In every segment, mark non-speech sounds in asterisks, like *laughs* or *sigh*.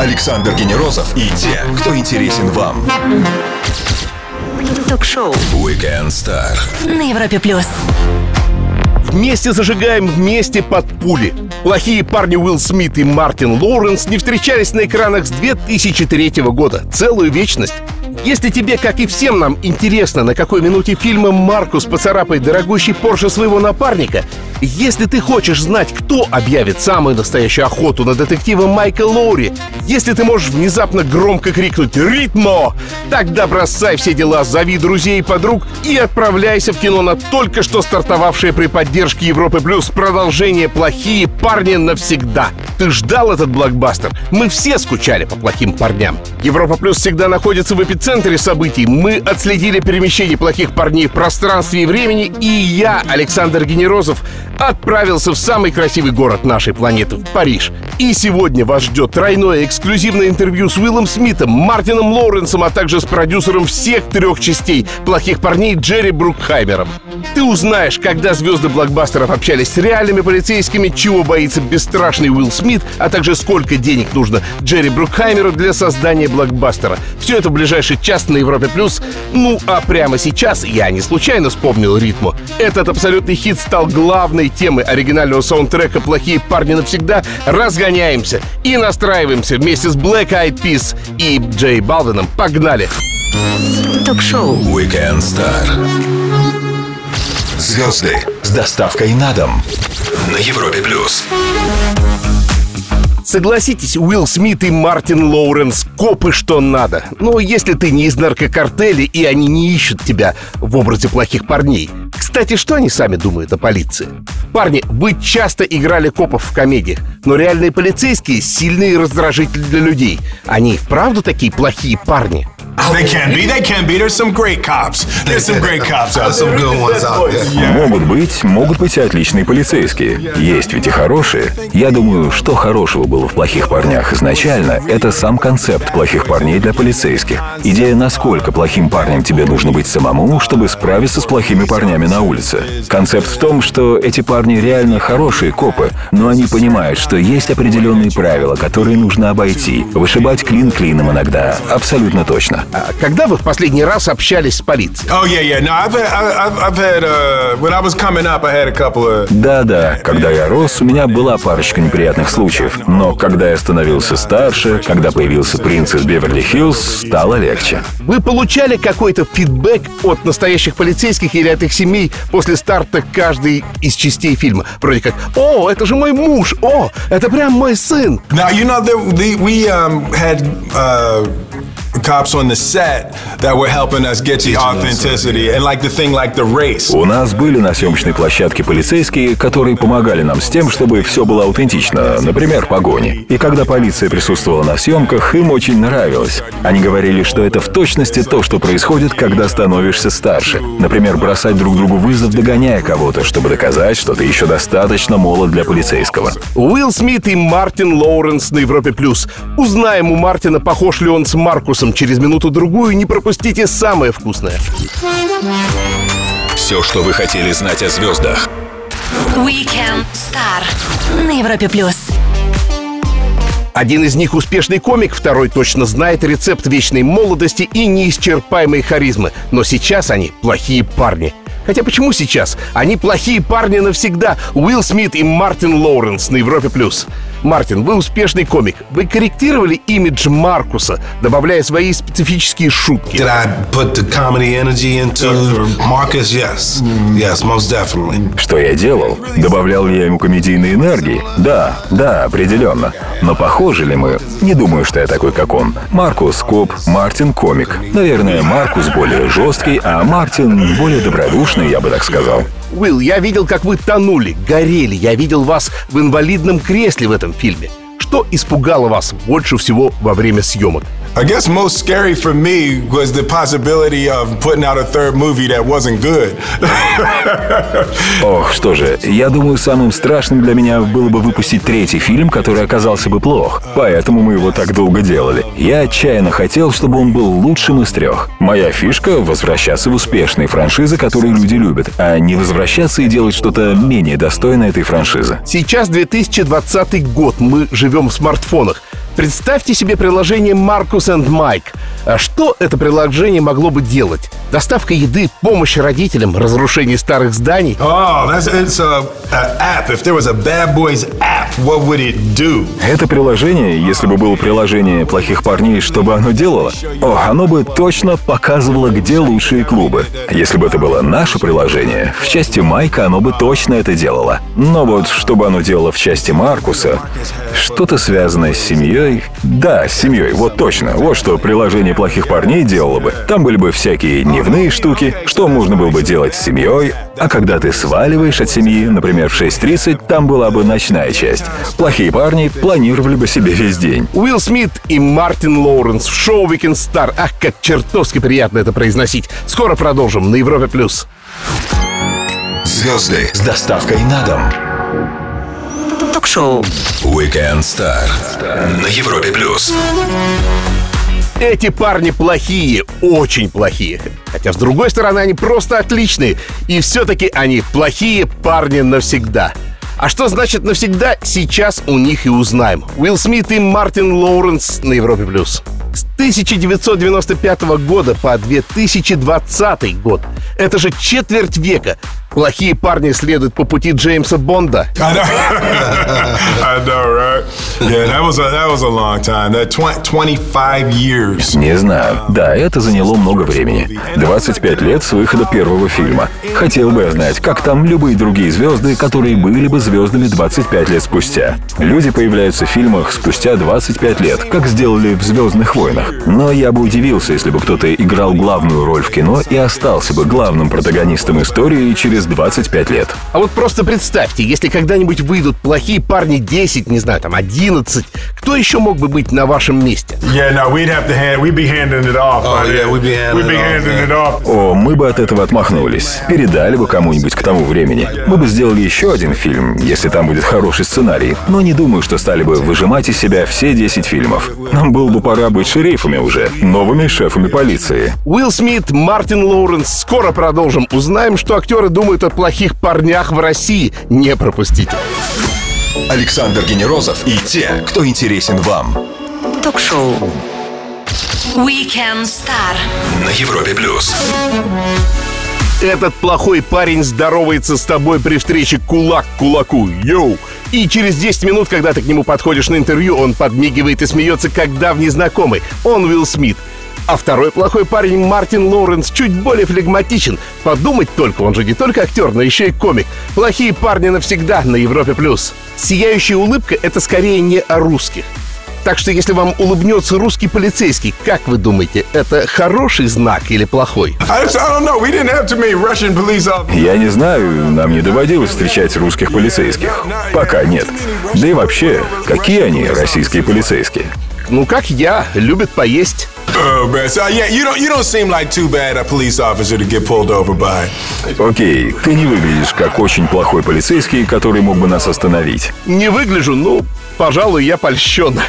Александр Генерозов и те, кто интересен вам. Ток-шоу Weekend Star. на Европе плюс. Вместе зажигаем, вместе под пули. Плохие парни Уилл Смит и Мартин Лоуренс не встречались на экранах с 2003 года. Целую вечность. Если тебе, как и всем нам, интересно, на какой минуте фильма Маркус поцарапает дорогущий Порше своего напарника, если ты хочешь знать, кто объявит самую настоящую охоту на детектива Майка Лоури, если ты можешь внезапно громко крикнуть «Ритмо!», тогда бросай все дела, зови друзей и подруг и отправляйся в кино на только что стартовавшее при поддержке Европы Плюс продолжение «Плохие парни навсегда». Ты ждал этот блокбастер? Мы все скучали по плохим парням. Европа Плюс всегда находится в эпицентре событий. Мы отследили перемещение плохих парней в пространстве и времени, и я, Александр Генерозов, отправился в самый красивый город нашей планеты, в Париж. И сегодня вас ждет тройное эксклюзивное интервью с Уиллом Смитом, Мартином Лоуренсом, а также с продюсером всех трех частей «Плохих парней» Джерри Брукхаймером. Ты узнаешь, когда звезды блокбастеров общались с реальными полицейскими, чего боится бесстрашный Уилл Смит, а также сколько денег нужно Джерри Брукхаймеру для создания блокбастера. Все это в ближайший час на Европе+. плюс. Ну, а прямо сейчас я не случайно вспомнил ритму. Этот абсолютный хит стал главной темой оригинального саундтрека «Плохие парни навсегда». Разгоняемся и настраиваемся вместе с Black Eyed Peas и Джей Балвином. Погнали! Ток-шоу Weekend Star. Звезды с доставкой на дом на Европе плюс. Согласитесь, Уилл Смит и Мартин Лоуренс — копы что надо. Но если ты не из наркокартеля, и они не ищут тебя в образе плохих парней. Кстати, что они сами думают о полиции? Парни, вы часто играли копов в комедиях, но реальные полицейские — сильный раздражитель для людей. Они вправду такие плохие парни? They can be. They can be. There's some great cops. There's some great cops out Some good ones out there. Могут быть, могут быть и отличные полицейские. Есть ведь и хорошие. Я думаю, что хорошего было в «Плохих парнях» изначально, это сам концепт «Плохих парней» для полицейских. Идея, насколько плохим парнем тебе нужно быть самому, чтобы справиться с плохими парнями на улице. Концепт в том, что эти парни реально хорошие копы, но они понимают, что есть определенные правила, которые нужно обойти. Вышибать клин клином иногда. Абсолютно точно. А когда вы в последний раз общались с полицией? Oh I've had. Uh. Да-да, когда я рос, у меня была парочка неприятных случаев. Но когда я становился старше, когда появился принц из Беверли-Хиллз, стало легче. Вы получали какой-то фидбэк от настоящих полицейских или от их семей после старта каждой из частей фильма? Вроде как «О, это же мой муж! О, это прям мой сын!» Now you know that the, we um, had uh, cops on the set that were helping us get the authenticity and like the thing like the race. У нас были на съемочной площадке полицейские, которые помогали нам с тем, чтобы все было аутентично, например, погони. И когда полиция присутствовала на съемках, им очень нравилось. Они говорили, что это в точности то, что происходит, когда становишься старше. Например, бросать друг другу вызов, догоняя кого-то, чтобы доказать, что ты еще достаточно молод для полицейского. Уилл Смит и Мартин Лоуренс на Европе+. плюс. Узнаем у Мартина, похож ли он с Маркусом через минуту-другую. Не пропустите самое вкусное. Все, что вы хотели знать о звездах. Weekend Star на Европе плюс. Один из них успешный комик, второй точно знает рецепт вечной молодости и неисчерпаемой харизмы. Но сейчас они плохие парни. Хотя почему сейчас? Они плохие парни навсегда. Уилл Смит и Мартин Лоуренс на Европе+. плюс. Мартин, вы успешный комик. Вы корректировали имидж Маркуса, добавляя свои специфические шутки. Did I put the comedy energy into Marcus? Yes. Yes, most definitely. Что я делал? Добавлял ли я ему комедийной энергии? Да, да, определенно. Но похожи ли мы? Не думаю, что я такой, как он. Маркус коп, Мартин комик. Наверное, Маркус более жесткий, а Мартин более добродушный, я бы так сказал. Уилл, я видел, как вы тонули, горели. Я видел вас в инвалидном кресле в этом фильме. Что испугало вас больше всего во время съемок? I guess most scary for me was the possibility of putting out a third movie that wasn't good. Ох, что же, я думаю, самым страшным для меня было бы выпустить третий фильм, который оказался бы плох. Поэтому мы его так долго делали. Я отчаянно хотел, чтобы он был лучшим из трех. Моя фишка — возвращаться в успешные франшизы, которые люди любят, а не возвращаться и делать что-то менее достойное этой франшизы. Сейчас 2020 год, мы живем в смартфонах. Представьте себе приложение Marcus and Mike. А что это приложение могло бы делать? Доставка еды, помощь родителям, разрушение старых зданий. Oh, that's it's a, a app. If there was a Bad Boys app, what would it do? Это приложение, если бы было приложение плохих парней, что бы оно делало? О, оно бы точно показывало, где лучшие клубы. Если бы это было наше приложение, в части Майка оно бы точно это делало. Но вот чтобы оно делало в части Маркуса, что-то связанное с семьей... Да, с семьей, вот точно. Вот что приложение плохих парней делало бы. Там были бы всякие дневные штуки, что можно было бы делать с семьей, а когда ты сваливаешь от семьи, например, в 6.30, там была бы ночная часть. Плохие парни планировали бы себе весь день. Уилл Смит и Мартин Лоуренс в шоу Weekend Star. Ах, как чертовски приятно это произносить. Скоро продолжим на Европе+. плюс. Звезды с доставкой на дом. Ток-шоу. Weekend Star на Европе+. плюс. Эти парни плохие, очень плохие. Хотя, с другой стороны, они просто отличные. И все-таки они плохие парни навсегда. А что значит навсегда, сейчас у них и узнаем. Уилл Смит и Мартин Лоуренс на Европе+. плюс. С 1995 года по 2020 год. Это же четверть века. Плохие парни следуют по пути Джеймса Бонда. *laughs* I know, *laughs* I know, right? Yeah, that was a that was a long time. That 20, 25 years. Не знаю. Да, это заняло много времени. 25 лет с выхода первого фильма. Хотел бы я знать, как там любые другие звезды, которые были бы звездами 25 лет спустя. Люди появляются в фильмах спустя 25 лет, как сделали в «Звездных войнах». Но я бы удивился, если бы кто-то играл главную роль в кино и остался бы главным протагонистом истории через 25 лет. А вот просто представьте, если когда-нибудь выйдут плохие парни 10, не знаю, там 11, кто еще мог бы быть на вашем месте? Oh. О, мы бы от этого отмахнулись. Передали бы кому-нибудь к тому времени. Мы бы сделали еще один фильм, если там будет хороший сценарий. Но не думаю, что стали бы выжимать из себя все 10 фильмов. Нам было бы пора быть шерифами уже, новыми шефами полиции. Уилл Смит, Мартин Лоуренс. Скоро продолжим. Узнаем, что актеры думают о плохих парнях в России. Не пропустите. Александр Генерозов и те, кто интересен вам Ток-шоу. Weekend Star. на Европе+. плюс. Этот плохой парень здоровается с тобой при встрече кулак к кулаку. Йоу! И через 10 минут, когда ты к нему подходишь на интервью, он подмигивает и смеется, как давний знакомый. Он Уилл Смит. А второй плохой парень Мартин Лоуренс чуть более флегматичен. Подумать только, он же не только актер, но еще и комик. Плохие парни навсегда на Европе+. плюс. Сияющая улыбка — это скорее не о русских. Так что если вам улыбнется русский полицейский, как вы думаете, это хороший знак или плохой? Я не знаю, нам не доводилось встречать русских полицейских. Пока нет. Да и вообще, какие они, российские полицейские? Ну, как я, любят поесть. Oh man, so yeah, you don't you don't seem like too bad a police officer to get pulled over by. Окей, ты не выглядишь как очень плохой полицейский, который мог бы нас остановить. Не выгляжу, ну, пожалуй, я польщен.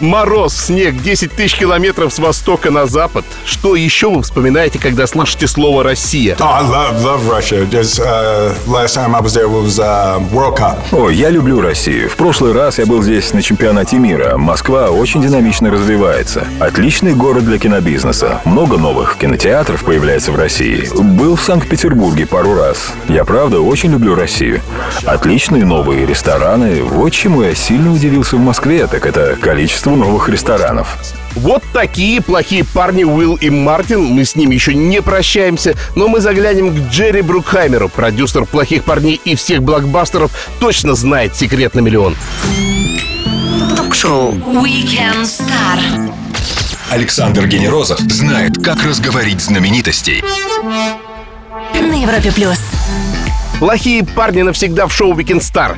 Мороз, снег, 10 тысяч километров с востока на запад. Что еще вы вспоминаете, когда слышите слово «Россия»? Oh, I love love Russia. Just uh, last time I was there was uh, World Cup. О, я люблю Россию. В прошлый раз я был здесь на чемпионате мира. Москва очень динамично развивается. Отличный город для кинобизнеса. Много новых кинотеатров появляется в России. Был в Санкт-Петербурге пару раз. Я правда очень люблю Россию. Отличные новые рестораны. Вот чему я сильно удивился в Москве, так это количество новых ресторанов. Вот такие плохие парни Уилл и Мартин. Мы с ними еще не прощаемся, но мы заглянем к Джерри Брукхаймеру. Продюсер плохих парней и всех блокбастеров точно знает секрет на миллион. Ток-шоу. Weekend Star. Александр Генерозов знает, как разговорить знаменитостей. На Европе плюс. Плохие парни навсегда в шоу Weekend Star.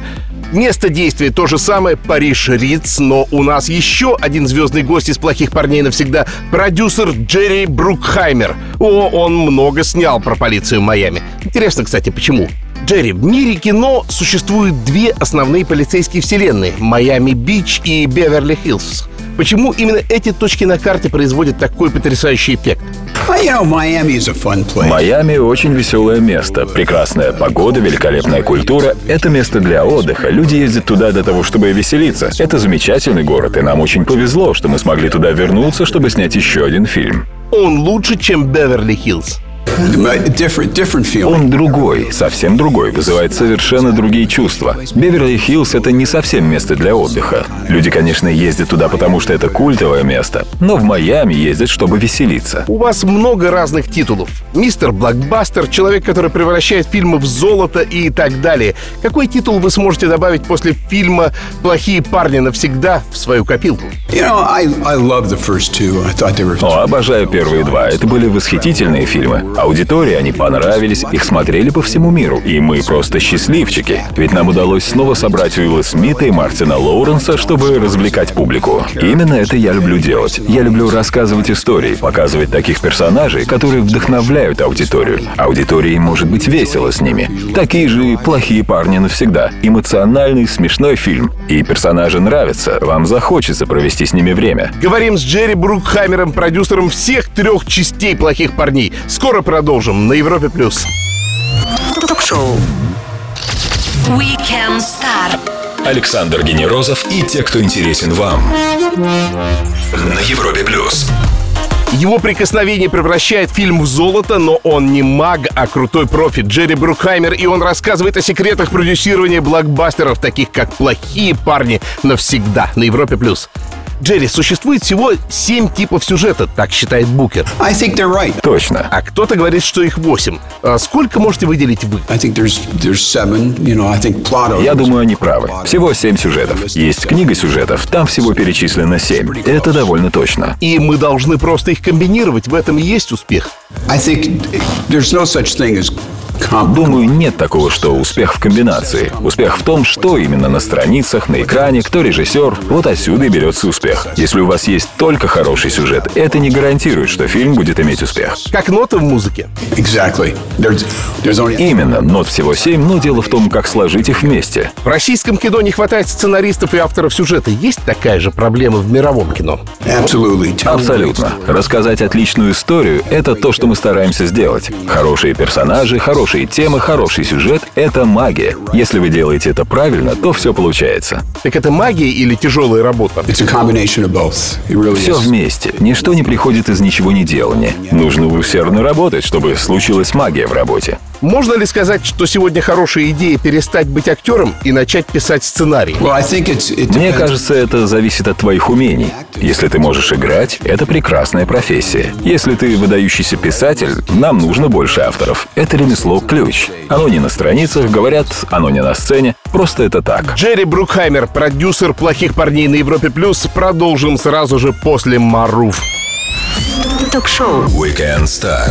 Место действия то же самое, Париж Риц, но у нас еще один звездный гость из «Плохих парней навсегда» — продюсер Джерри Брукхаймер. О, он много снял про полицию Майами. Интересно, кстати, почему? Джерри, в мире кино существуют две основные полицейские вселенные — Майами-Бич и Беверли-Хиллз. Почему именно эти точки на карте производят такой потрясающий эффект? Майами очень веселое место. Прекрасная погода, великолепная культура. Это место для отдыха. Люди ездят туда для того, чтобы веселиться. Это замечательный город, и нам очень повезло, что мы смогли туда вернуться, чтобы снять еще один фильм. Он лучше, чем Беверли-Хиллз. Different, different feeling. Он другой, совсем другой, вызывает совершенно другие чувства. Беверли-Хиллз — это не совсем место для отдыха. Люди, конечно, ездят туда, потому что это культовое место, но в Майами ездят, чтобы веселиться. У вас много разных титулов. Мистер Блокбастер, человек, который превращает фильмы в золото и так далее. Какой титул вы сможете добавить после фильма «Плохие парни навсегда» в свою копилку? You know, I, I love the first two. I thought they were. О, обожаю первые два. Это были восхитительные фильмы. Аудитории они понравились, их смотрели по всему миру. И мы просто счастливчики. Ведь нам удалось снова собрать Уилла Смита и Мартина Лоуренса, чтобы развлекать публику. Именно это я люблю делать. Я люблю рассказывать истории, показывать таких персонажей, которые вдохновляют аудиторию. Аудитории может быть весело с ними. Такие же плохие парни навсегда. Эмоциональный, смешной фильм. И персонажи нравятся. Вам захочется провести с ними время. Говорим с Джерри Брукхаймером, продюсером всех трех частей «Плохих парней». Скоро продолжим на Европе+. плюс. Ток-шоу. Александр Генерозов и те, кто интересен вам. На Европе плюс. Его прикосновение превращает фильм в золото, но он не маг, а крутой профи Джерри Брукхаймер, и он рассказывает о секретах продюсирования блокбастеров, таких как «Плохие парни навсегда» на Европе+. плюс. Джерри, существует всего семь типов сюжета, так считает Букер. I think they're right. Точно. А кто-то говорит, что их восемь. А сколько можете выделить вы? I think there's there's seven. You know, I think plot. Я думаю, они правы. Всего семь сюжетов. Есть книга сюжетов, там всего перечислено семь. Это довольно точно. И мы должны просто их комбинировать. В этом и есть успех. I think there's no such thing as comp. Думаю, нет такого, что успех в комбинации. Успех в том, что именно на страницах, на экране, кто режиссер. Вот отсюда и берется успех. Если у вас есть только хороший сюжет, это не гарантирует, что фильм будет иметь успех. Как ноты в музыке. Exactly. There's there's only. Именно, нот всего семь, но дело в том, как сложить их вместе. В российском кино не хватает сценаристов и авторов сюжета. Есть такая же проблема в мировом кино? Absolutely. Абсолютно. Рассказать отличную историю — это то, что мы стараемся сделать. Хорошие персонажи, хорошие темы, хороший сюжет — это магия. Если вы делаете это правильно, то все получается. Так это магия или тяжелая работа? Really Все вместе. Ничто не приходит из ничего не делания. Нужно усердно работать, чтобы случилась магия в работе. Можно ли сказать, что сегодня хорошая идея перестать быть актером и начать писать сценарий? Well, I think it's. It Мне кажется, это зависит от твоих умений. Если ты можешь играть, это прекрасная профессия. Если ты выдающийся писатель, нам нужно больше авторов. Это ремесло ключ. Оно не на страницах, говорят, оно не на сцене. Просто это так. Джерри Брукхаймер, продюсер «Плохих парней» на Европе+. плюс. Продолжим сразу же после Маруф. Ток-шоу. Weekend Star.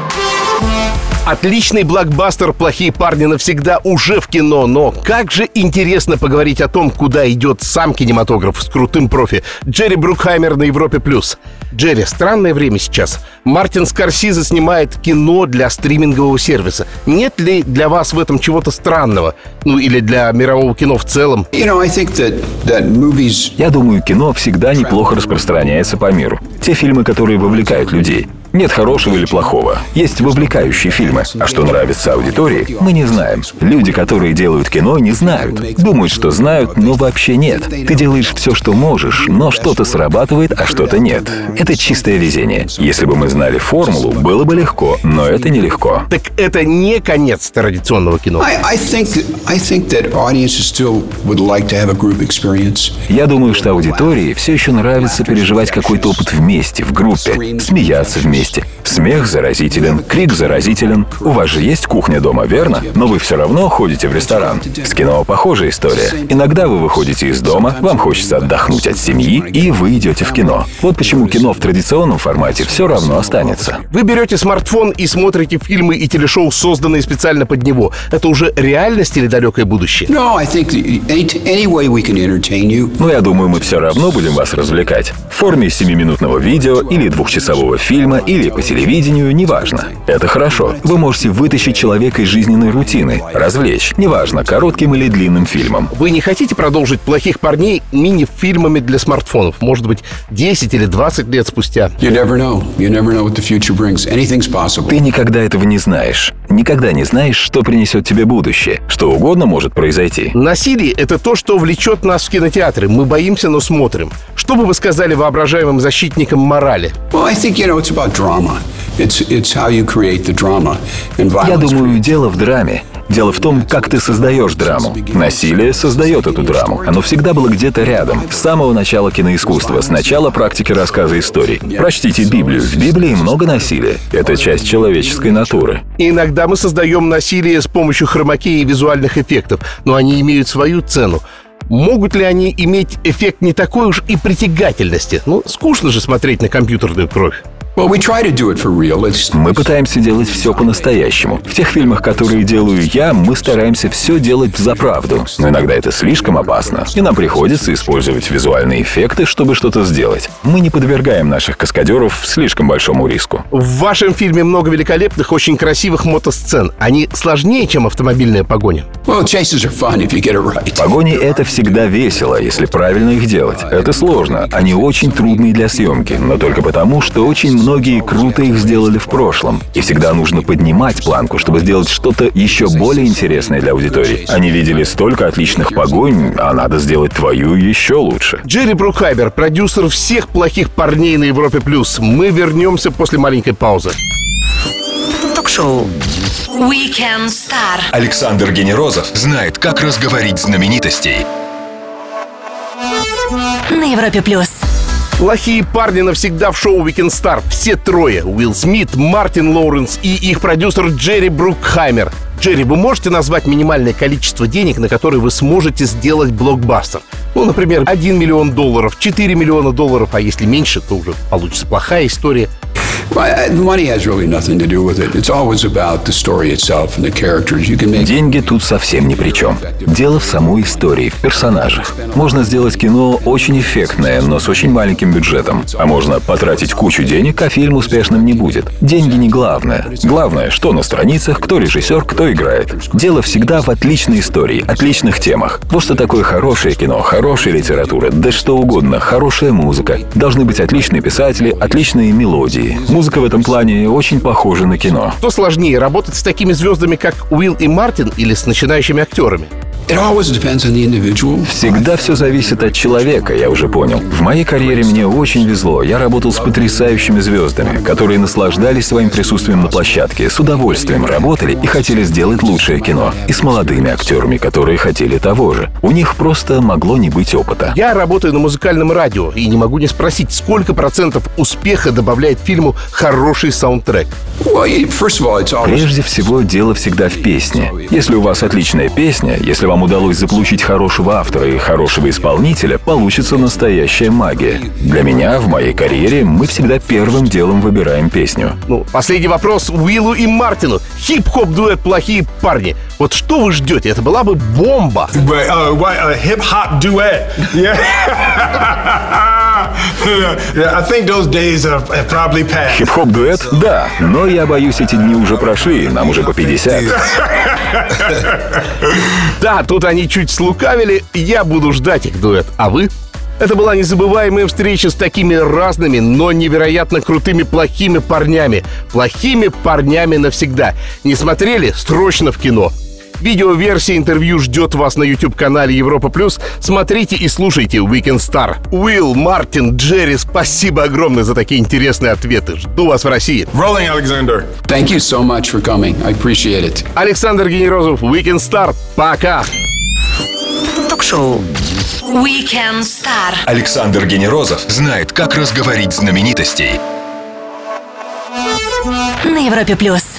Отличный блокбастер «Плохие парни навсегда» уже в кино, но как же интересно поговорить о том, куда идет сам кинематограф с крутым профи. Джерри Брукхаймер на Европе+. плюс. Джерри, странное время сейчас. Мартин Скорсизе снимает кино для стримингового сервиса. Нет ли для вас в этом чего-то странного? Ну, или для мирового кино в целом? You know, I think that that movies. Я думаю, кино всегда неплохо распространяется по миру. Те фильмы, которые вовлекают людей. Нет хорошего или плохого. Есть вовлекающие фильмы. А что нравится аудитории, мы не знаем. Люди, которые делают кино, не знают. Думают, что знают, но вообще нет. Ты делаешь все, что можешь, но что-то срабатывает, а что-то нет. Это чистое везение. Если бы мы знали формулу, было бы легко, но это нелегко. Так это не конец традиционного кино. Я думаю, что аудитории все еще нравится переживать какой-то опыт вместе, в группе, смеяться вместе. Смех заразителен, крик заразителен. У вас же есть кухня дома, верно? Но вы все равно ходите в ресторан. С кино похожая история. Иногда вы выходите из дома, вам хочется отдохнуть от семьи, и вы идете в кино. Вот почему кино в традиционном формате все равно останется. Вы берете смартфон и смотрите фильмы и телешоу, созданные специально под него. Это уже реальность или далекое будущее? No, I think that any, any way we can entertain you. Но я думаю, мы все равно будем вас развлекать. В форме 7-минутного видео или двухчасового фильма или по телевидению, неважно. Это хорошо. Вы можете вытащить человека из жизненной рутины, развлечь, неважно, коротким или длинным фильмом. Вы не хотите продолжить «Плохих парней» мини-фильмами для смартфонов? Может быть, 10 или 20 лет спустя? Ты никогда этого не знаешь. Никогда не знаешь, что принесет тебе будущее. Что угодно может произойти. Насилие — это то, что влечет нас в кинотеатры. Мы боимся, но смотрим. Что бы вы сказали воображаемым защитникам морали? Well, I think, you know, it's about drama. It's, it's how you create the drama. And Я думаю, дело в драме. Дело в том, как ты создаешь драму. Насилие создает эту драму. Оно всегда было где-то рядом. С самого начала киноискусства, с начала практики рассказа историй. Прочтите Библию. В Библии много насилия. Это часть человеческой натуры. И иногда мы создаем насилие с помощью хромакеи и визуальных эффектов, но они имеют свою цену. Могут ли они иметь эффект не такой уж и притягательности? Ну, скучно же смотреть на компьютерную кровь. Well, we try to do it for real. It's, Мы пытаемся делать все по-настоящему. В тех фильмах, которые делаю я, мы стараемся все делать за правду. Но иногда это слишком опасно. И нам приходится использовать визуальные эффекты, чтобы что-то сделать. Мы не подвергаем наших каскадеров слишком большому риску. В вашем фильме много великолепных, очень красивых мотосцен. Они сложнее, чем автомобильная погоня. well, chases are fun if you get it right. Погони — это всегда весело, если правильно их делать. Это сложно. Они очень трудные для съемки, но только потому, что очень многие круто их сделали в прошлом. И всегда нужно поднимать планку, чтобы сделать что-то еще более интересное для аудитории. Они видели столько отличных погонь, а надо сделать твою еще лучше. Джерри Брукхайбер, продюсер всех плохих парней на Европе+. плюс. Мы вернемся после маленькой паузы. Ток-шоу. Weekend Star. Александр Генерозов знает, как разговорить знаменитостей. На Европе плюс. Плохие парни навсегда в шоу Weekend Star. Все трое. Уилл Смит, Мартин Лоуренс и их продюсер Джерри Брукхаймер. Джерри, вы можете назвать минимальное количество денег, на которые вы сможете сделать блокбастер? Ну, например, 1 миллион долларов, 4 миллиона долларов, а если меньше, то уже получится плохая история. Деньги тут совсем ни при чем. Дело в самой истории, в персонажах. Можно сделать кино очень эффектное, но с очень маленьким бюджетом. А можно потратить кучу денег, а фильм успешным не будет. Деньги не главное. Главное, что на страницах, кто режиссер, кто играет. Дело всегда в отличной истории, отличных темах. Вот что такое хорошее кино, хорошая литература, да что угодно, хорошая музыка. Должны быть отличные писатели, отличные мелодии. Музыка в этом плане очень похожа на кино. Что сложнее, работать с такими звездами, как Уилл и Мартин, или с начинающими актерами? It always depends on the individual. Всегда все зависит от человека, я уже понял. В моей карьере мне очень везло. Я работал с потрясающими звездами, которые наслаждались своим присутствием на площадке, с удовольствием работали и хотели сделать лучшее кино. И с молодыми актерами, которые хотели того же. У них просто могло не быть опыта. Я работаю на музыкальном радио и не могу не спросить, сколько процентов успеха добавляет фильму хороший саундтрек. Прежде всего, дело всегда в песне. Если у вас отличная песня, если вам удалось заполучить хорошего автора и хорошего исполнителя, получится настоящая магия. Для меня, в моей карьере, мы всегда первым делом выбираем песню. Ну, последний вопрос Уиллу и Мартину. Хип-хоп дуэт «Плохие парни». Вот что вы ждете? Это была бы бомба. But uh, *laughs* *laughs* Хип-хоп-дуэт? Да, но я боюсь, эти дни уже прошли, нам уже по 50. *laughs* Да, тут они чуть слукавили, я буду ждать их дуэт. А вы? Это была незабываемая встреча с такими разными, но невероятно крутыми плохими парнями. Плохими парнями навсегда. Не смотрели? Срочно в кино. Видеоверсия интервью ждет вас на YouTube-канале Европа Плюс. Смотрите и слушайте Weekend Star. Уилл, Мартин, Джерри, спасибо огромное за такие интересные ответы. Жду вас в России. Rolling Alexander. Thank you so much for coming. I appreciate it. Александр Генерозов, Weekend Star. Пока! Ток-шоу. Weekend Star. Александр Генерозов знает, как разговорить знаменитостей. На Европе плюс.